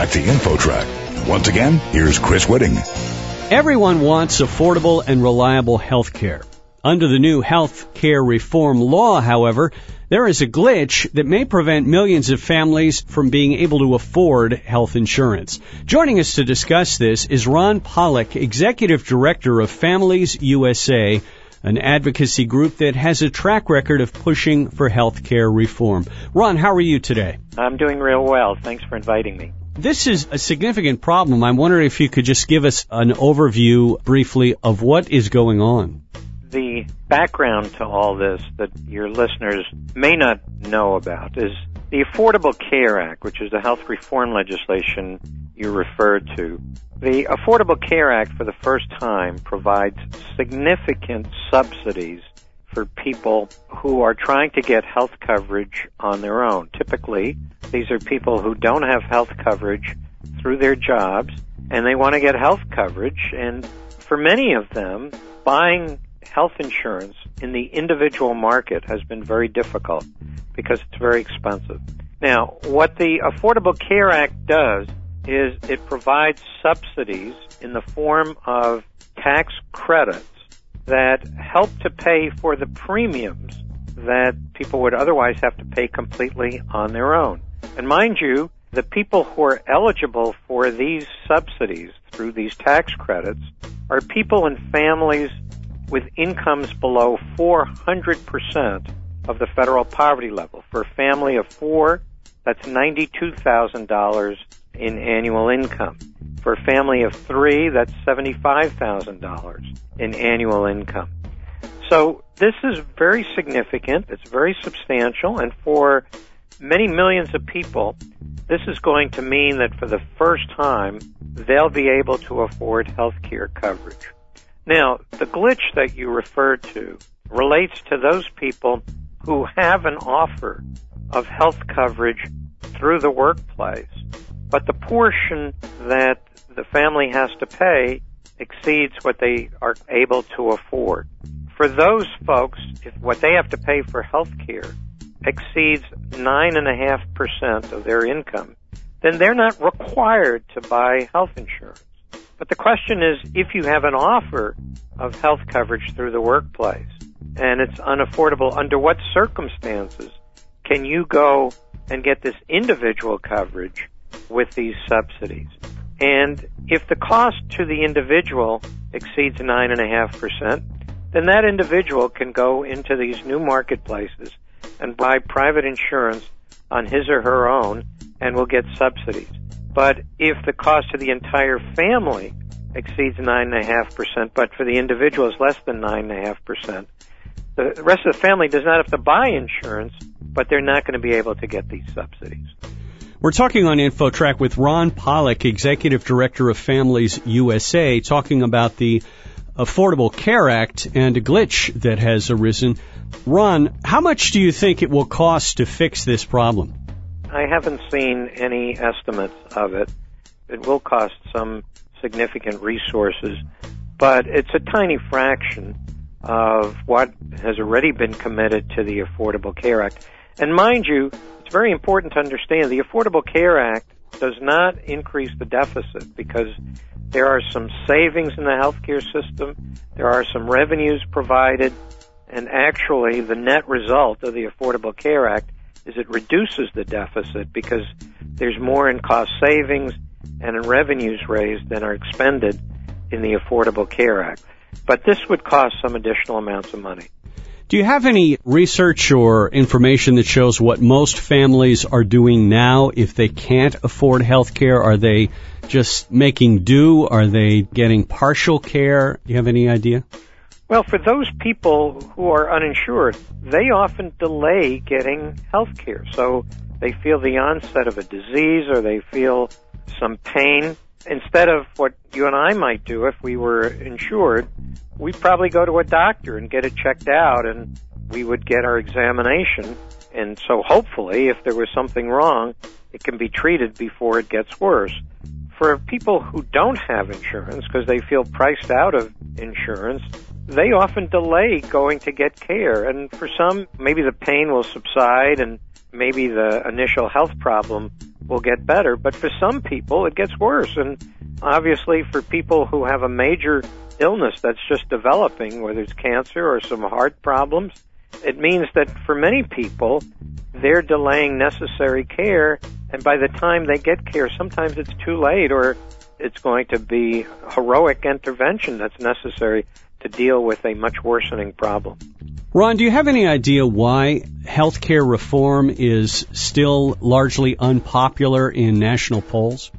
back to InfoTrack. Once again, here's Chris Whitting. Everyone wants affordable and reliable health care. Under the new health care reform law, however, there is a glitch that may prevent millions of families from being able to afford health insurance. Joining us to discuss this is Ron Pollack, Executive Director of Families USA, an advocacy group that has a track record of pushing for health care reform. Ron, how are you today? I'm doing real well. Thanks for inviting me. This is a significant problem. I'm wondering if you could just give us an overview briefly of what is going on the background to all this that your listeners may not know about is the Affordable Care Act, which is the health reform legislation you referred to. The Affordable Care Act, for the first time, provides significant subsidies for people who are trying to get health coverage on their own. Typically, these are people who don't have health coverage through their jobs and they want to get health coverage. And for many of them, buying health insurance in the individual market has been very difficult because it's very expensive. Now, what the Affordable Care Act does is it provides subsidies in the form of tax credits that help to pay for the premiums that people would otherwise have to pay completely on their own. And mind you, the people who are eligible for these subsidies through these tax credits are people and families with incomes below 400% of the federal poverty level. For a family of four, that's $92,000 in annual income. For a family of three, that's $75,000 in annual income. So this is very significant. It's very substantial. And for many millions of people, this is going to mean that for the first time, they'll be able to afford health care coverage. Now, the glitch that you referred to relates to those people who have an offer of health coverage through the workplace, but the portion that the family has to pay exceeds what they are able to afford. For those folks, if what they have to pay for health care exceeds 9.5% of their income, then they're not required to buy health insurance. But the question is, if you have an offer of health coverage through the workplace and it's unaffordable, under what circumstances can you go and get this individual coverage with these subsidies? And if the cost to the individual exceeds 9.5%, then that individual can go into these new marketplaces and buy private insurance on his or her own and will get subsidies. But if the cost to the entire family exceeds 9.5%, but for the individual is less than 9.5%, the rest of the family does not have to buy insurance, but they're not going to be able to get these subsidies. We're talking on InfoTrack with Ron Pollack, Executive Director of Families USA, talking about the Affordable Care Act and a glitch that has arisen. Ron, how much do you think it will cost to fix this problem? I haven't seen any estimates of it. It will cost some significant resources, but it's a tiny fraction of what has already been committed to the Affordable Care Act. And mind you, it's very important to understand the Affordable Care Act does not increase the deficit because there are some savings in the healthcare system, there are some revenues provided, and actually the net result of the Affordable Care Act is it reduces the deficit because there's more in cost savings and in revenues raised than are expended in the Affordable Care Act. But this would cost some additional amounts of money. Do you have any research or information that shows what most families are doing now if they can't afford health care? Are they just making do? Are they getting partial care? Do you have any idea? Well, for those people who are uninsured, they often delay getting health care. So they feel the onset of a disease or they feel some pain. Instead of what you and I might do if we were insured, we'd probably go to a doctor and get it checked out and we would get our examination. And so hopefully, if there was something wrong, it can be treated before it gets worse. For people who don't have insurance because they feel priced out of insurance, they often delay going to get care. And for some, maybe the pain will subside and maybe the initial health problem will get better. But for some people, it gets worse. And obviously, for people who have a major illness that's just developing, whether it's cancer or some heart problems, it means that for many people, they're delaying necessary care. And by the time they get care, sometimes it's too late or it's going to be heroic intervention that's necessary to deal with a much worsening problem. Ron, do you have any idea why healthcare reform is still largely unpopular in national polls?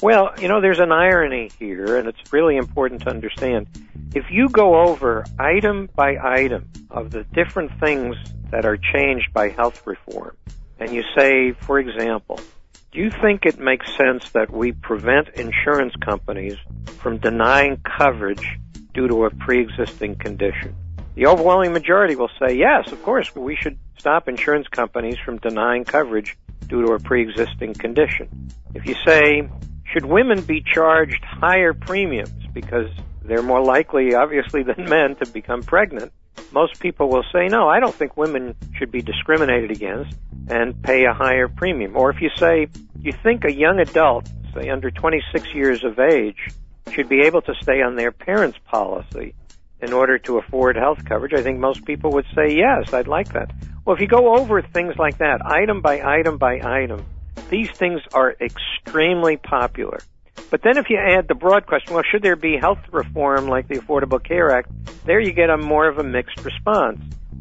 Well, you know, there's an irony here, and it's really important to understand. If you go over item by item of the different things that are changed by health reform, and you say, for example, do you think it makes sense that we prevent insurance companies from denying coverage due to a pre-existing condition? The overwhelming majority will say, yes, of course, we should stop insurance companies from denying coverage due to a pre-existing condition. If you say, should women be charged higher premiums because they're more likely, obviously, than men to become pregnant? Most people will say, no, I don't think women should be discriminated against and pay a higher premium. Or if you say, you think a young adult, say under 26 years of age, should be able to stay on their parents' policy in order to afford health coverage, I think most people would say, yes, I'd like that. Well, if you go over things like that, item by item by item, these things are extremely popular. But then if you add the broad question, well, should there be health reform like the Affordable Care Act? There you get a more of a mixed response.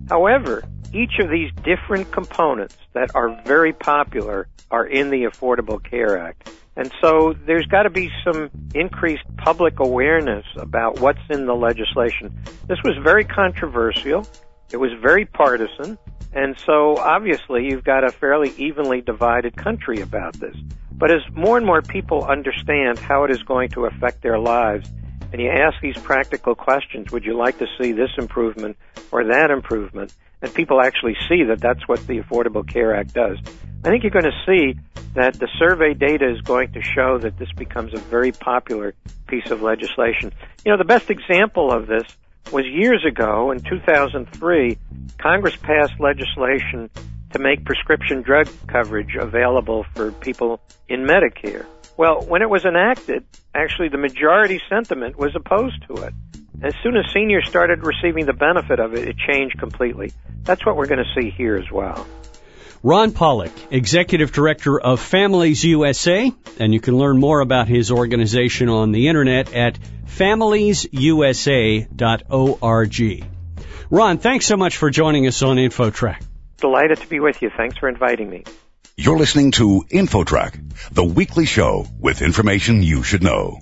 However, each of these different components that are very popular are in the Affordable Care Act. And so there's got to be some increased public awareness about what's in the legislation. This was very controversial. It was very partisan. And so obviously you've got a fairly evenly divided country about this. But as more and more people understand how it is going to affect their lives, and you ask these practical questions, would you like to see this improvement or that improvement? And people actually see that that's what the Affordable Care Act does. I think you're going to see that the survey data is going to show that this becomes a very popular piece of legislation. You know, the best example of this was years ago in 2003, Congress passed legislation to make prescription drug coverage available for people in Medicare. Well, when it was enacted, actually the majority sentiment was opposed to it. As soon as seniors started receiving the benefit of it, it changed completely. That's what we're going to see here as well. Ron Pollack, Executive Director of Families USA, and you can learn more about his organization on the internet at familiesusa.org. Ron, thanks so much for joining us on InfoTrack. Delighted to be with you. Thanks for inviting me. You're listening to InfoTrack, the weekly show with information you should know.